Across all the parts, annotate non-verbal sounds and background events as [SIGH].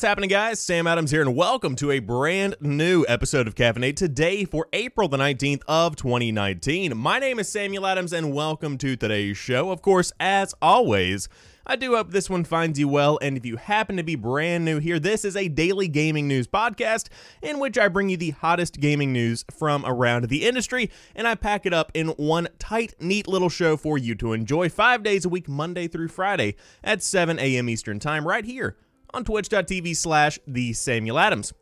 What's happening, guys? Sam Adams here, and welcome to a brand new episode of Caffeinate today for April the 19th of 2019. My name is Samuel Adams, and welcome to today's show. Of course, as always, I do hope this one finds you well, and if you happen to be brand new here, this is a daily gaming news podcast in which I bring you the hottest gaming news from around the industry, and I pack it up in one tight, neat little show for you to enjoy five days a week, Monday through Friday at 7 a.m. Eastern Time, right here on twitch.tv slash the Samuel Adams.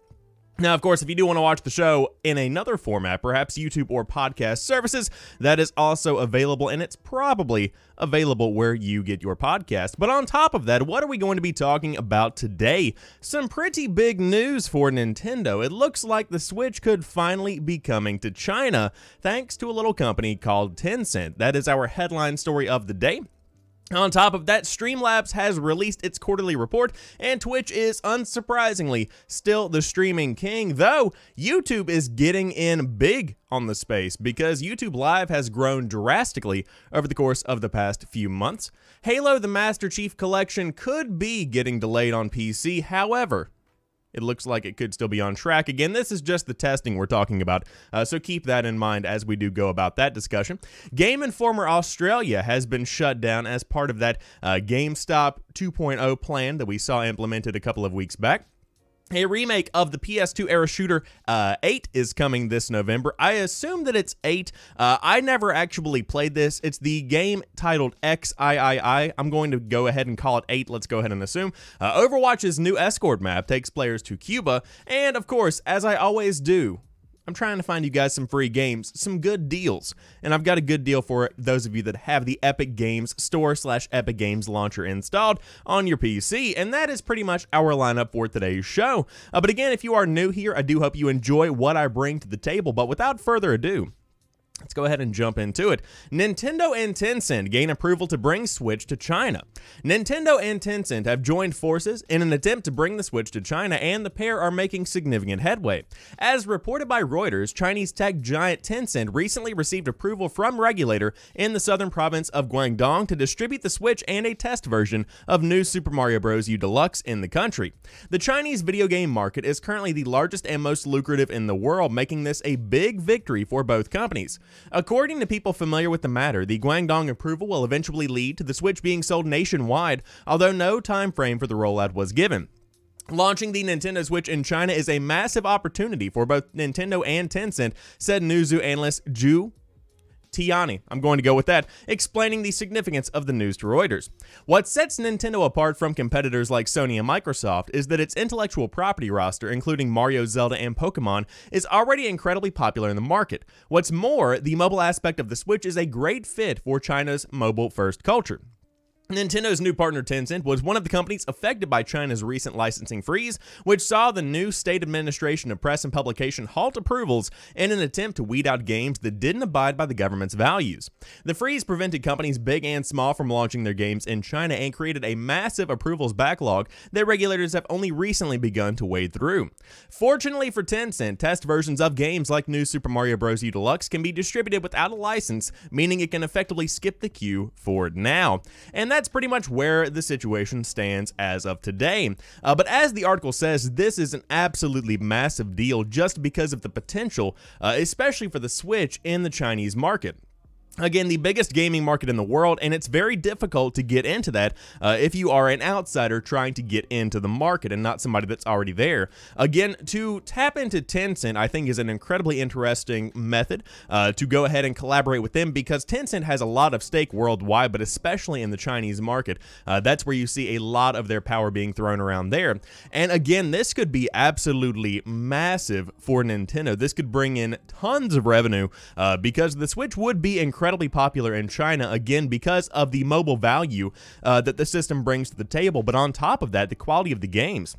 Now, of course, if you do want to watch the show in another format, perhaps YouTube or podcast services, that is also available, and it's probably available where you get your podcast. But on top of that, what are we going to be talking about today? Some pretty big news for Nintendo. It looks like the Switch could finally be coming to China, thanks to a little company called Tencent. That is our headline story of the day. On top of that, Streamlabs has released its quarterly report, and Twitch is unsurprisingly still the streaming king, though YouTube is getting in big on the space because YouTube Live has grown drastically over the course of the past few months. Halo the Master Chief Collection could be getting delayed on PC, however, it looks like it could still be on track. Again, this is just the testing we're talking about, uh, so keep that in mind as we do go about that discussion. Game Informer Australia has been shut down as part of that uh, GameStop 2.0 plan that we saw implemented a couple of weeks back. A remake of the PS2 era shooter uh, 8 is coming this November. I assume that it's 8. Uh, I never actually played this. It's the game titled XIII. I'm going to go ahead and call it 8. Let's go ahead and assume. Uh, Overwatch's new escort map takes players to Cuba. And of course, as I always do, I'm trying to find you guys some free games, some good deals, and I've got a good deal for those of you that have the Epic Games Store slash Epic Games Launcher installed on your PC, and that is pretty much our lineup for today's show. Uh, but again, if you are new here, I do hope you enjoy what I bring to the table, but without further ado, Let's go ahead and jump into it. Nintendo and Tencent gain approval to bring Switch to China. Nintendo and Tencent have joined forces in an attempt to bring the Switch to China, and the pair are making significant headway. As reported by Reuters, Chinese tech giant Tencent recently received approval from regulator in the southern province of Guangdong to distribute the Switch and a test version of New Super Mario Bros. U Deluxe in the country. The Chinese video game market is currently the largest and most lucrative in the world, making this a big victory for both companies. According to people familiar with the matter, the Guangdong approval will eventually lead to the Switch being sold nationwide, although no time frame for the rollout was given. Launching the Nintendo Switch in China is a massive opportunity for both Nintendo and Tencent, said Newzoo analyst Zhu Tianyi, I'm going to go with that, explaining the significance of the news to Reuters. What sets Nintendo apart from competitors like Sony and Microsoft is that its intellectual property roster, including Mario, Zelda, and Pokemon, is already incredibly popular in the market. What's more, the mobile aspect of the Switch is a great fit for China's mobile first culture. Nintendo's new partner Tencent was one of the companies affected by China's recent licensing freeze, which saw the new State Administration of Press and Publication halt approvals in an attempt to weed out games that didn't abide by the government's values. The freeze prevented companies big and small from launching their games in China and created a massive approvals backlog that regulators have only recently begun to wade through. Fortunately for Tencent, test versions of games like New Super Mario Bros. U Deluxe can be distributed without a license, meaning it can effectively skip the queue for now. And that that's pretty much where the situation stands as of today. Uh, but as the article says, this is an absolutely massive deal just because of the potential, uh, especially for the Switch in the Chinese market. Again, the biggest gaming market in the world, and it's very difficult to get into that uh, if you are an outsider trying to get into the market and not somebody that's already there. Again, to tap into Tencent, I think is an incredibly interesting method uh, to go ahead and collaborate with them because Tencent has a lot of stake worldwide, but especially in the Chinese market. Uh, that's where you see a lot of their power being thrown around there. And again, this could be absolutely massive for Nintendo. This could bring in tons of revenue uh, because the Switch would be incredible incredibly popular in China, again, because of the mobile value uh, that the system brings to the table. But on top of that, the quality of the games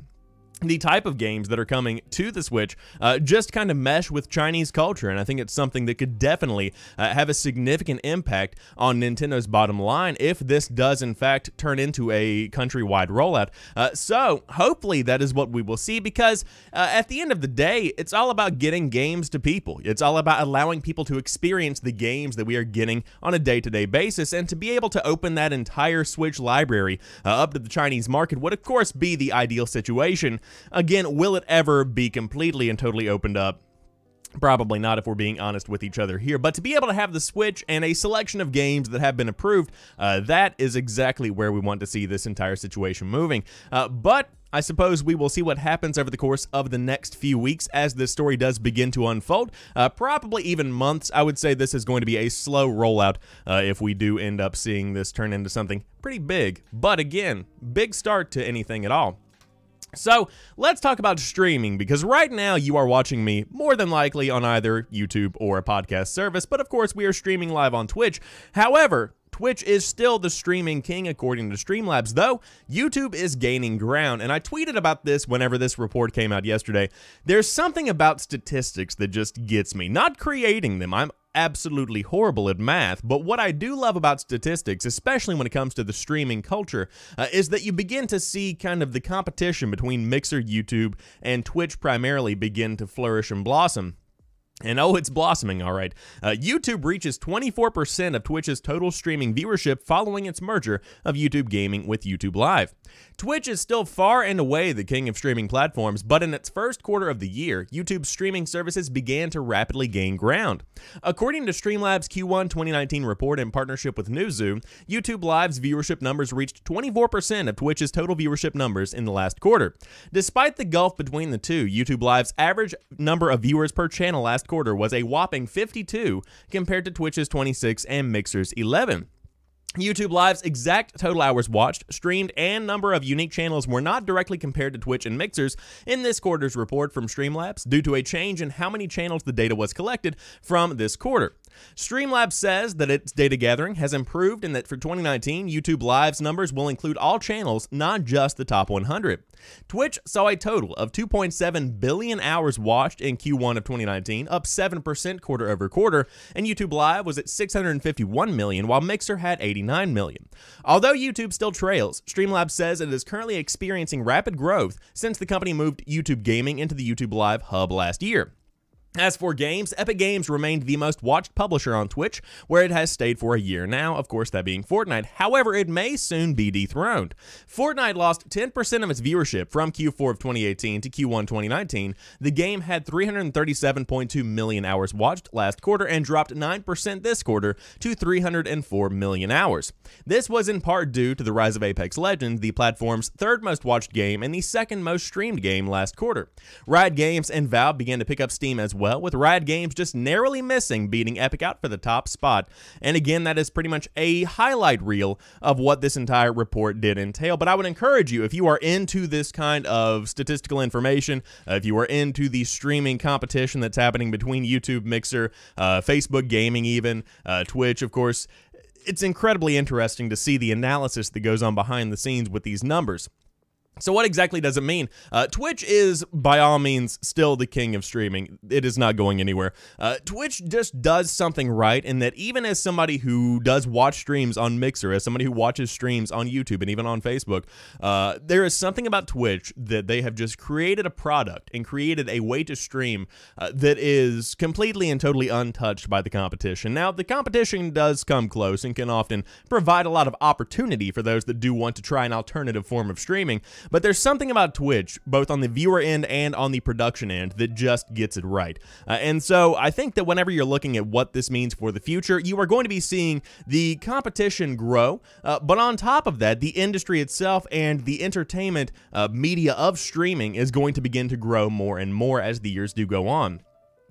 the type of games that are coming to the Switch uh, just kind of mesh with Chinese culture, and I think it's something that could definitely uh, have a significant impact on Nintendo's bottom line if this does, in fact, turn into a countrywide rollout. Uh, so, hopefully, that is what we will see because uh, at the end of the day, it's all about getting games to people. It's all about allowing people to experience the games that we are getting on a day to day basis, and to be able to open that entire Switch library uh, up to the Chinese market would, of course, be the ideal situation. Again, will it ever be completely and totally opened up? Probably not if we're being honest with each other here. But to be able to have the Switch and a selection of games that have been approved, uh, that is exactly where we want to see this entire situation moving. Uh, but I suppose we will see what happens over the course of the next few weeks as this story does begin to unfold. Uh, probably even months. I would say this is going to be a slow rollout uh, if we do end up seeing this turn into something pretty big. But again, big start to anything at all. So let's talk about streaming because right now you are watching me more than likely on either YouTube or a podcast service, but of course we are streaming live on Twitch. However, Twitch is still the streaming king according to Streamlabs, though YouTube is gaining ground. And I tweeted about this whenever this report came out yesterday. There's something about statistics that just gets me. Not creating them, I'm absolutely horrible at math, but what I do love about statistics, especially when it comes to the streaming culture, uh, is that you begin to see kind of the competition between Mixer, YouTube, and Twitch primarily begin to flourish and blossom. And oh, it's blossoming, all right. Uh, YouTube reaches 24% of Twitch's total streaming viewership following its merger of YouTube Gaming with YouTube Live. Twitch is still far and away the king of streaming platforms, but in its first quarter of the year, YouTube's streaming services began to rapidly gain ground. According to Streamlabs Q1 2019 report in partnership with Newzoo, YouTube Live's viewership numbers reached 24% of Twitch's total viewership numbers in the last quarter. Despite the gulf between the two, YouTube Live's average number of viewers per channel last quarter was a whopping 52 compared to Twitch's 26 and Mixer's 11. YouTube Live's exact total hours watched, streamed, and number of unique channels were not directly compared to Twitch and Mixers in this quarter's report from Streamlabs due to a change in how many channels the data was collected from this quarter. Streamlabs says that its data gathering has improved and that for 2019, YouTube Live's numbers will include all channels, not just the top 100. Twitch saw a total of 2.7 billion hours watched in Q1 of 2019, up 7% quarter over quarter, and YouTube Live was at 651 million, while Mixer had 89 million. Although YouTube still trails, Streamlabs says it is currently experiencing rapid growth since the company moved YouTube Gaming into the YouTube Live hub last year. As for games, Epic Games remained the most watched publisher on Twitch, where it has stayed for a year now, of course, that being Fortnite. However, it may soon be dethroned. Fortnite lost 10% of its viewership from Q4 of 2018 to Q1 2019. The game had 337.2 million hours watched last quarter and dropped 9% this quarter to 304 million hours. This was in part due to the rise of Apex Legends, the platform's third most watched game and the second most streamed game last quarter. Riot Games and Valve began to pick up steam as with Riot Games just narrowly missing beating Epic out for the top spot. And again, that is pretty much a highlight reel of what this entire report did entail. But I would encourage you, if you are into this kind of statistical information, uh, if you are into the streaming competition that's happening between YouTube, Mixer, uh, Facebook Gaming, even uh, Twitch, of course, it's incredibly interesting to see the analysis that goes on behind the scenes with these numbers. So, what exactly does it mean? Uh, Twitch is, by all means, still the king of streaming. It is not going anywhere. Uh, Twitch just does something right in that, even as somebody who does watch streams on Mixer, as somebody who watches streams on YouTube and even on Facebook, uh, there is something about Twitch that they have just created a product and created a way to stream uh, that is completely and totally untouched by the competition. Now, the competition does come close and can often provide a lot of opportunity for those that do want to try an alternative form of streaming. But there's something about Twitch, both on the viewer end and on the production end, that just gets it right. Uh, and so I think that whenever you're looking at what this means for the future, you are going to be seeing the competition grow. Uh, but on top of that, the industry itself and the entertainment uh, media of streaming is going to begin to grow more and more as the years do go on.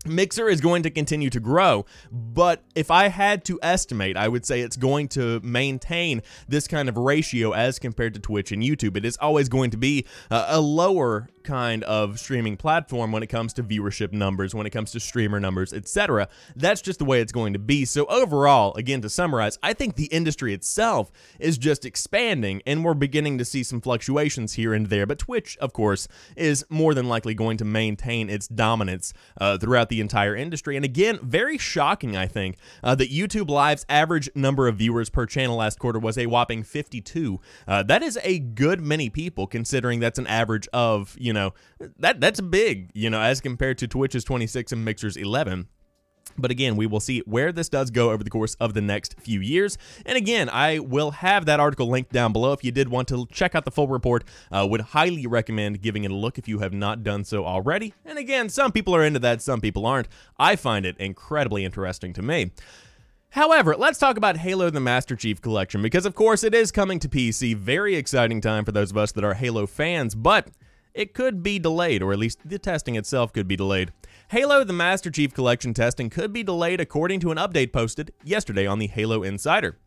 Mixer is going to continue to grow, but if I had to estimate, I would say it's going to maintain this kind of ratio as compared to Twitch and YouTube. It is always going to be a lower kind of streaming platform when it comes to viewership numbers, when it comes to streamer numbers, etc. That's just the way it's going to be. So overall, again to summarize, I think the industry itself is just expanding and we're beginning to see some fluctuations here and there, but Twitch, of course, is more than likely going to maintain its dominance uh, throughout the entire industry. And again, very shocking, I think, uh, that YouTube Live's average number of viewers per channel last quarter was a whopping 52. Uh, that is a good many people considering that's an average of, you know, that that's big, you know, as compared to Twitch's 26 and Mixer's 11. But again, we will see where this does go over the course of the next few years. And again, I will have that article linked down below if you did want to check out the full report. Uh, would highly recommend giving it a look if you have not done so already. And again, some people are into that, some people aren't. I find it incredibly interesting to me. However, let's talk about Halo the Master Chief Collection because, of course, it is coming to PC. Very exciting time for those of us that are Halo fans, but it could be delayed, or at least the testing itself could be delayed. Halo the Master Chief Collection testing could be delayed according to an update posted yesterday on the Halo Insider.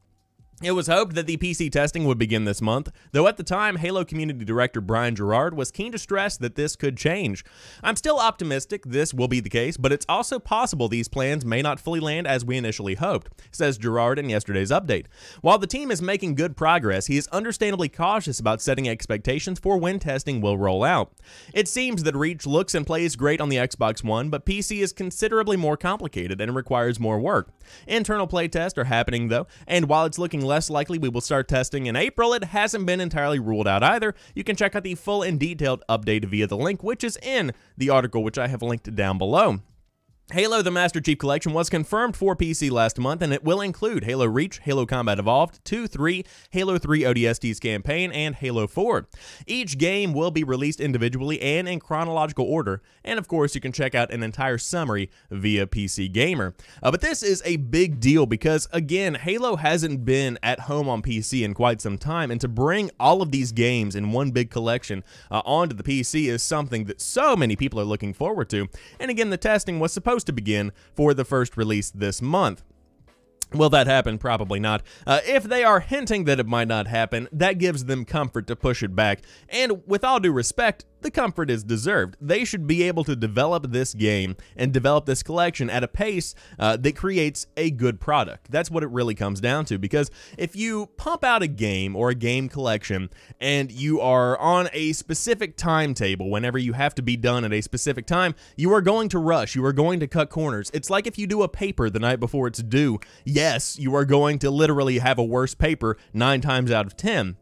It was hoped that the PC testing would begin this month, though at the time, Halo community director Brian Jarrard was keen to stress that this could change. I'm still optimistic this will be the case, but it's also possible these plans may not fully land as we initially hoped, says Jarrard in yesterday's update. While the team is making good progress, he is understandably cautious about setting expectations for when testing will roll out. It seems that Reach looks and plays great on the Xbox One, but PC is considerably more complicated and requires more work. Internal playtests are happening though, and while it's looking less likely we will start testing in April, it hasn't been entirely ruled out either. You can check out the full and detailed update via the link, which is in the article, which I have linked down below. Halo the Master Chief Collection was confirmed for PC last month, and it will include Halo Reach, Halo Combat Evolved, 2, 3, Halo 3 ODST's campaign, and Halo 4. Each game will be released individually and in chronological order, and of course, you can check out an entire summary via PC Gamer. Uh, but this is a big deal because, again, Halo hasn't been at home on PC in quite some time, and to bring all of these games in one big collection uh, onto the PC is something that so many people are looking forward to. And again, the testing was supposed supposed to begin for the first release this month. Will that happen? Probably not. Uh, if they are hinting that it might not happen, that gives them comfort to push it back. And with all due respect, the comfort is deserved. They should be able to develop this game and develop this collection at a pace uh, that creates a good product. That's what it really comes down to. Because if you pump out a game or a game collection and you are on a specific timetable, whenever you have to be done at a specific time, you are going to rush. You are going to cut corners. It's like if you do a paper the night before it's due. Yes, you are going to literally have a worse paper nine times out of ten.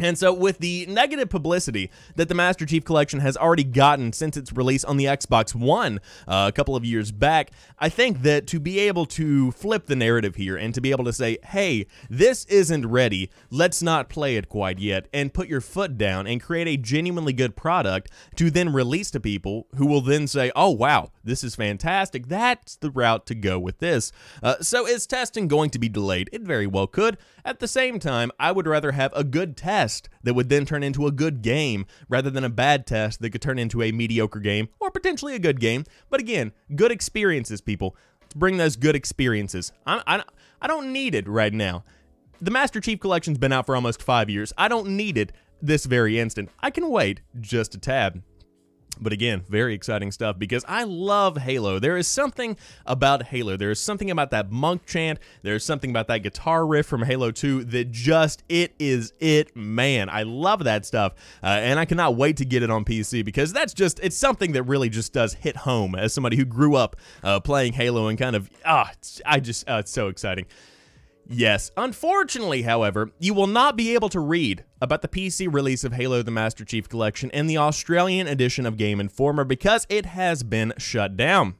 And so, with the negative publicity that the Master Chief Collection has already gotten since its release on the Xbox One uh, a couple of years back, I think that to be able to flip the narrative here and to be able to say, hey, this isn't ready, let's not play it quite yet, and put your foot down and create a genuinely good product to then release to people who will then say, oh, wow, this is fantastic, that's the route to go with this. Uh, so, is testing going to be delayed? It very well could. At the same time, I would rather have a good test that would then turn into a good game rather than a bad test that could turn into a mediocre game or potentially a good game. But again, good experiences, people. Let's bring those good experiences. I, I, I don't need it right now. The Master Chief Collection's been out for almost five years. I don't need it this very instant. I can wait just a tad. But again, very exciting stuff because I love Halo. There is something about Halo. There is something about that monk chant. There's something about that guitar riff from Halo 2 that just, it is it, man. I love that stuff. Uh, and I cannot wait to get it on PC because that's just, it's something that really just does hit home as somebody who grew up uh, playing Halo and kind of, ah, I just, uh, it's so exciting. Yes. Unfortunately, however, you will not be able to read about the PC release of Halo the Master Chief Collection in the Australian edition of Game Informer because it has been shut down.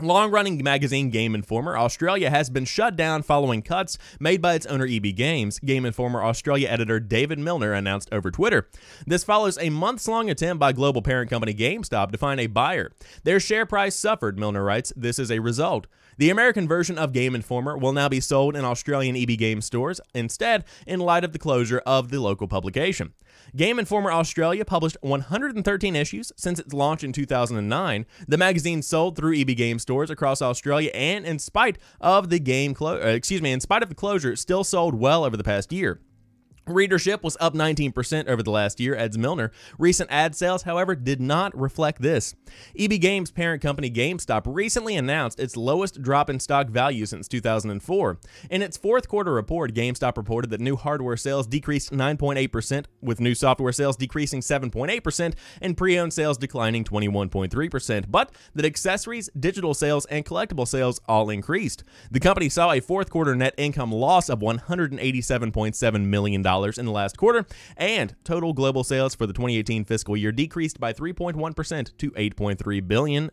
Long running magazine Game Informer Australia has been shut down following cuts made by its owner EB Games, Game Informer Australia editor David Milner announced over Twitter. This follows a months long attempt by global parent company GameStop to find a buyer. Their share price suffered, Milner writes. This is a result. The American version of Game Informer will now be sold in Australian EB Games stores instead, in light of the closure of the local publication. Game Informer Australia published 113 issues since its launch in 2009. The magazine sold through EB Games stores across Australia, and in spite of the game, clo- uh, excuse me, in spite of the closure, it still sold well over the past year. Readership was up 19% over the last year, adds Milner. Recent ad sales, however, did not reflect this. EB Games' parent company GameStop recently announced its lowest drop in stock value since 2004. In its fourth quarter report, GameStop reported that new hardware sales decreased 9.8%, with new software sales decreasing 7.8% and pre owned sales declining 21.3%, but that accessories, digital sales, and collectible sales all increased. The company saw a fourth quarter net income loss of $187.7 million in the last quarter, and total global sales for the 2018 fiscal year decreased by 3.1% to $8.3 billion.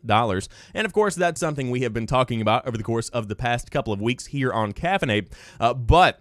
And of course, that's something we have been talking about over the course of the past couple of weeks here on Caffeinate. Uh, but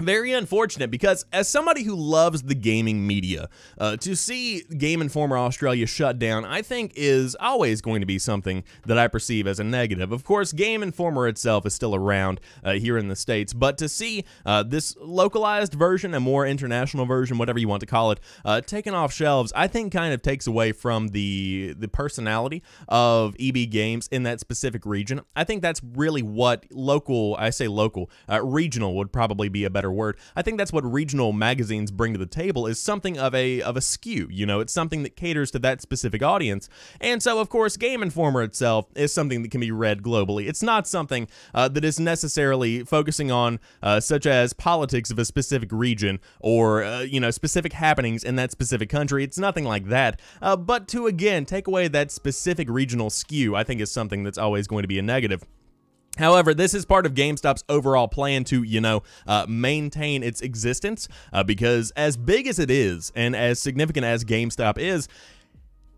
very unfortunate because as somebody who loves the gaming media uh, to see game informer australia shut down i think is always going to be something that i perceive as a negative. Of course game informer itself is still around uh, here in the states but to see uh, this localized version a more international version whatever you want to call it uh, taken off shelves i think kind of takes away from the the personality of eb games in that specific region. I think that's really what local i say local uh, regional would probably be a better word. I think that's what regional magazines bring to the table is something of a of a skew. You know, it's something that caters to that specific audience. And so, of course, Game Informer itself is something that can be read globally. It's not something uh, that is necessarily focusing on uh, such as politics of a specific region or uh, you know specific happenings in that specific country. It's nothing like that. Uh, but to again take away that specific regional skew, I think is something that's always going to be a negative. However, this is part of GameStop's overall plan to, you know, uh, maintain its existence uh, because as big as it is and as significant as GameStop is,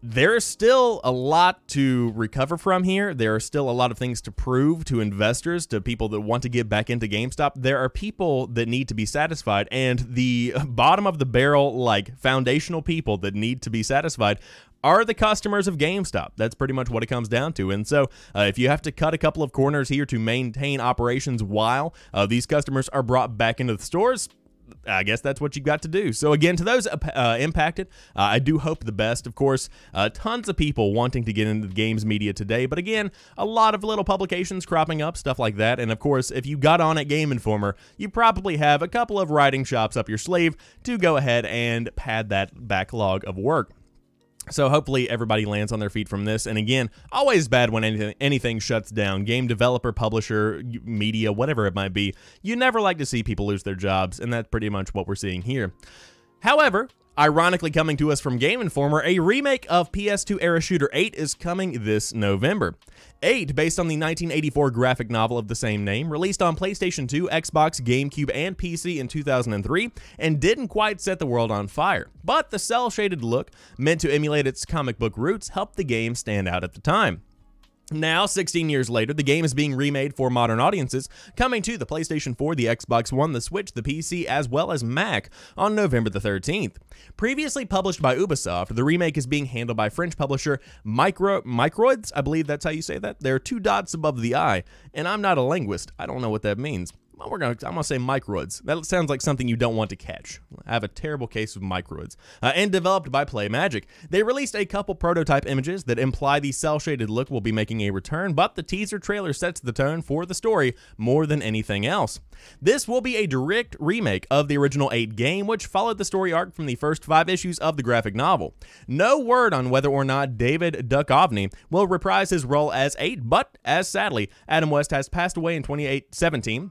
there is still a lot to recover from here. There are still a lot of things to prove to investors, to people that want to get back into GameStop. There are people that need to be satisfied, and the [LAUGHS] bottom of the barrel, like foundational people that need to be satisfied, are the customers of GameStop. That's pretty much what it comes down to. And so, uh, if you have to cut a couple of corners here to maintain operations while uh, these customers are brought back into the stores, I guess that's what you've got to do. So again, to those uh, impacted, uh, I do hope the best. Of course, uh, tons of people wanting to get into the games media today, but again, a lot of little publications cropping up, stuff like that. And of course, if you got on at Game Informer, you probably have a couple of writing shops up your sleeve to go ahead and pad that backlog of work. So hopefully everybody lands on their feet from this. And again, always bad when anything, anything shuts down. Game developer, publisher, media, whatever it might be. You never like to see people lose their jobs, and that's pretty much what we're seeing here. However, Ironically, coming to us from Game Informer, a remake of PS2 era shooter 8 is coming this November. 8, based on the 1984 graphic novel of the same name, released on PlayStation 2, Xbox, GameCube, and PC in 2003, and didn't quite set the world on fire. But the cel shaded look, meant to emulate its comic book roots, helped the game stand out at the time. Now, 16 years later, the game is being remade for modern audiences, coming to the PlayStation 4, the Xbox One, the Switch, the PC, as well as Mac on November the 13th. Previously published by Ubisoft, the remake is being handled by French publisher Micro Microids. I believe that's how you say that. There are two dots above the I, and I'm not a linguist. I don't know what that means we're gonna I'm gonna say microids. That sounds like something you don't want to catch. I have a terrible case of microids. Uh, and developed by PlayMagic, they released a couple prototype images that imply the cel shaded look will be making a return, but the teaser trailer sets the tone for the story more than anything else. This will be a direct remake of the original 8 game, which followed the story arc from the first five issues of the graphic novel. No word on whether or not David Duchovny will reprise his role as 8, but as sadly, Adam West has passed away in 2017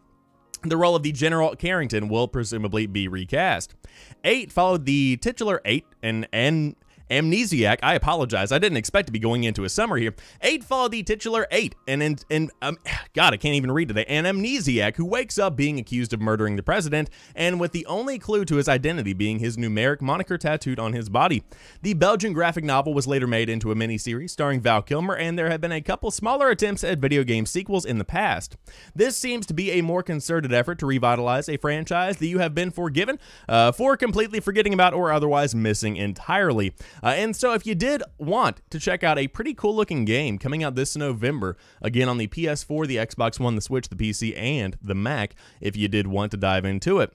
the role of the General Carrington will presumably be recast. 8 followed the titular 8 and and Amnesiac, I apologize. I didn't expect to be going into a summary here. Eight followed the titular eight, and and, and um, God, I can't even read today. An amnesiac who wakes up being accused of murdering the president, and with the only clue to his identity being his numeric moniker tattooed on his body. The Belgian graphic novel was later made into a miniseries starring Val Kilmer, and there have been a couple smaller attempts at video game sequels in the past. This seems to be a more concerted effort to revitalize a franchise that you have been forgiven uh, for completely forgetting about or otherwise missing entirely. Uh, and so, if you did want to check out a pretty cool looking game coming out this November, again on the PS4, the Xbox One, the Switch, the PC, and the Mac, if you did want to dive into it.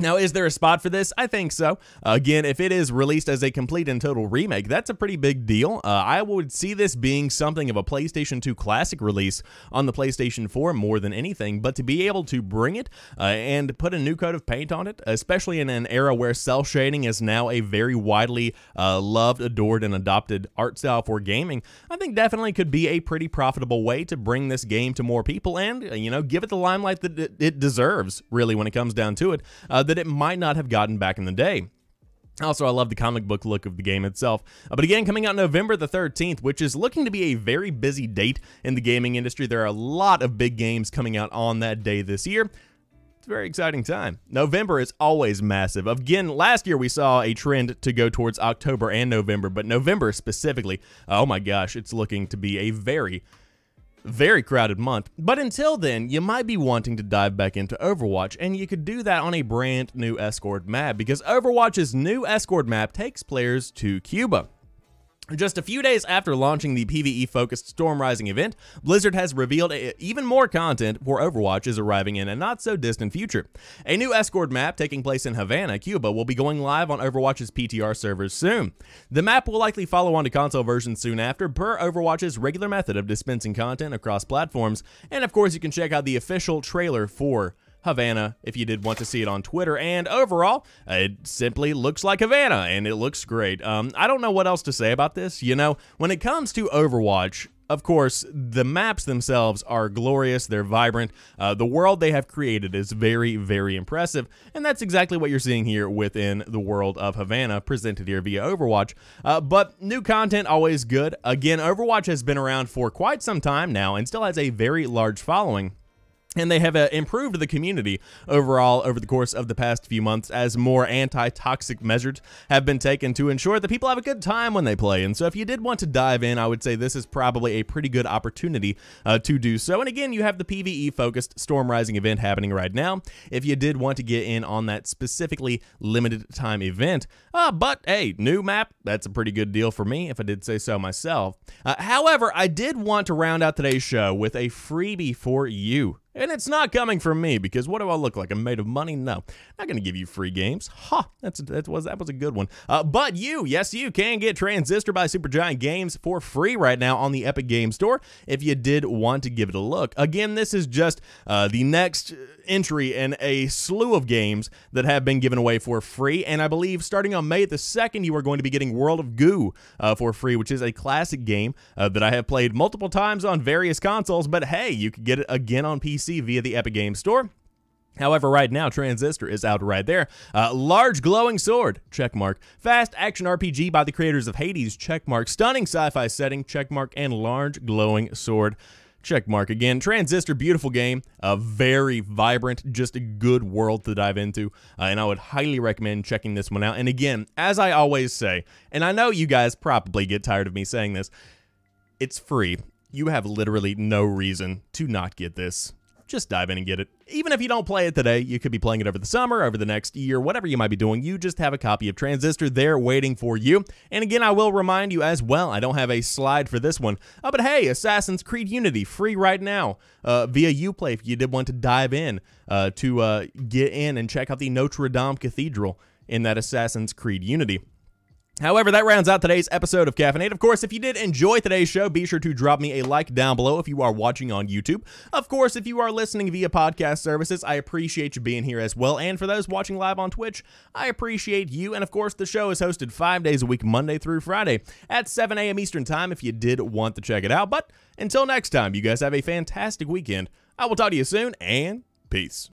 Now, is there a spot for this? I think so. Uh, again, if it is released as a complete and total remake, that's a pretty big deal. Uh, I would see this being something of a PlayStation 2 classic release on the PlayStation 4 more than anything, but to be able to bring it uh, and put a new coat of paint on it, especially in an era where cel shading is now a very widely uh, loved, adored, and adopted art style for gaming, I think definitely could be a pretty profitable way to bring this game to more people and, uh, you know, give it the limelight that it deserves, really, when it comes down to it. That it might not have gotten back in the day. Also, I love the comic book look of the game itself. Uh, but again, coming out November the 13th, which is looking to be a very busy date in the gaming industry. There are a lot of big games coming out on that day this year It's a very exciting time. November is always massive. Again, last year we saw a trend to go towards October and November, but November specifically, oh my gosh, it's looking to be a very very crowded month. But until then, you might be wanting to dive back into Overwatch, and you could do that on a brand new escort map because Overwatch's new escort map takes players to Cuba. Just a few days after launching the PvE focused Storm Rising event, Blizzard has revealed even more content for Overwatch is arriving in a not so distant future. A new escort map taking place in Havana, Cuba, will be going live on Overwatch's PTR servers soon. The map will likely follow on to console versions soon after, per Overwatch's regular method of dispensing content across platforms, and of course, you can check out the official trailer for Havana if you did want to see it on Twitter. And overall, it simply looks like Havana and it looks great. Um, I don't know what else to say about this. You know, when it comes to Overwatch, of course, the maps themselves are glorious. They're vibrant. Uh, the world they have created is very, very impressive. And that's exactly what you're seeing here within the world of Havana, presented here via Overwatch. Uh, but new content, always good. Again, Overwatch has been around for quite some time now and still has a very large following and they have uh, improved the community overall over the course of the past few months as more anti-toxic measures have been taken to ensure that people have a good time when they play. And so if you did want to dive in, I would say this is probably a pretty good opportunity uh, to do so. And again, you have the PvE focused Storm Rising event happening right now. If you did want to get in on that specifically limited time event, uh, but hey, new map, that's a pretty good deal for me if I did say so myself. Uh, however, I did want to round out today's show with a freebie for you. And it's not coming from me because what do I look like? I'm made of money? No, not going to give you free games. Ha! Huh, that's that was that was a good one. Uh, but you, yes, you can get Transistor by Supergiant Games for free right now on the Epic Game Store if you did want to give it a look. Again, this is just uh, the next entry in a slew of games that have been given away for free. And I believe starting on May the 2nd, you are going to be getting World of Goo uh, for free, which is a classic game uh, that I have played multiple times on various consoles. But hey, you can get it again on PC via the Epic Games Store. However, right now, Transistor is out right there. Uh, large glowing sword, checkmark. Fast action RPG by the creators of Hades, checkmark. Stunning sci-fi setting, checkmark. And large glowing sword, check mark again. Transistor, beautiful game, a very vibrant, just a good world to dive into, uh, and I would highly recommend checking this one out. And again, as I always say, and I know you guys probably get tired of me saying this, it's free. You have literally no reason to not get this just dive in and get it. Even if you don't play it today, you could be playing it over the summer, over the next year, whatever you might be doing. You just have a copy of Transistor there waiting for you. And again, I will remind you as well, I don't have a slide for this one, uh, but hey, Assassin's Creed Unity, free right now uh, via Uplay if you did want to dive in uh, to uh, get in and check out the Notre Dame Cathedral in that Assassin's Creed Unity. However, that rounds out today's episode of Caffeinate. Of course, if you did enjoy today's show, be sure to drop me a like down below if you are watching on YouTube. Of course, if you are listening via podcast services, I appreciate you being here as well. And for those watching live on Twitch, I appreciate you. And of course, the show is hosted five days a week, Monday through Friday at 7 a.m. Eastern Time if you did want to check it out. But until next time, you guys have a fantastic weekend. I will talk to you soon, and peace.